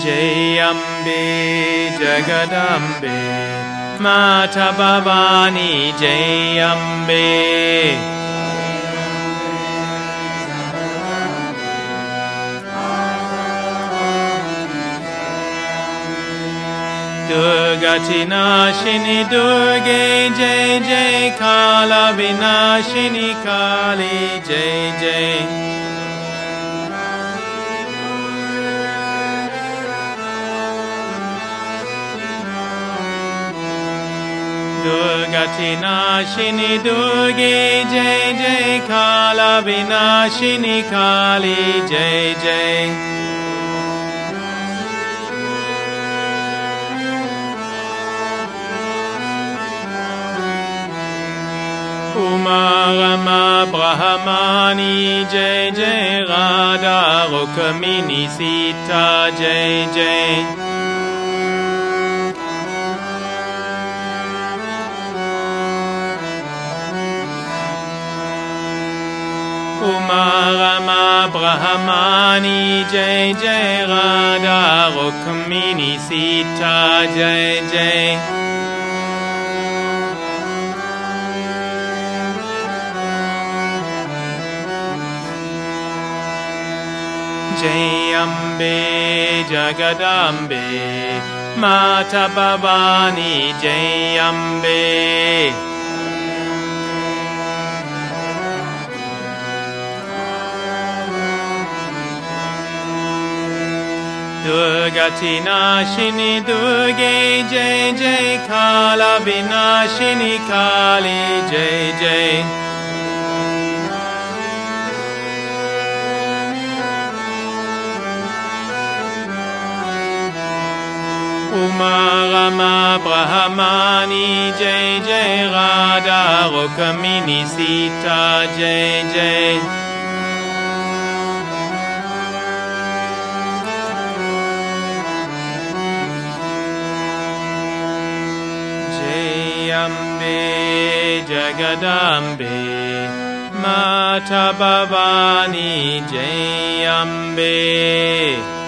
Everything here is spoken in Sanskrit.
Jai Ambe Jagdambe Mata Bhavani Jai Ambe दुर्गतिनाशिनि Durge Jai Jai कालविनाशिनि Kali Jai Jai दुर्गतिनाशिनि Durge Jai Jai कालविनाशिनि Kali Jai Jai. Brahmani Jai Jai Radha Rukamini Sita Jai Jai Brahmani Jai Jai Radha Rukmini Sita Jai Jai. Jai Ambe Jagdambe Mata Bhavani Jai Ambe दुर्गतिनाशिनि Durge Jai Jai कालविनाशिनि Kali Jai Jai Umarama Brahmani Jai Jai Radha Rukamini Sita Jai Jai Ambe Jagadambe Mata Bhavani Jai Ambe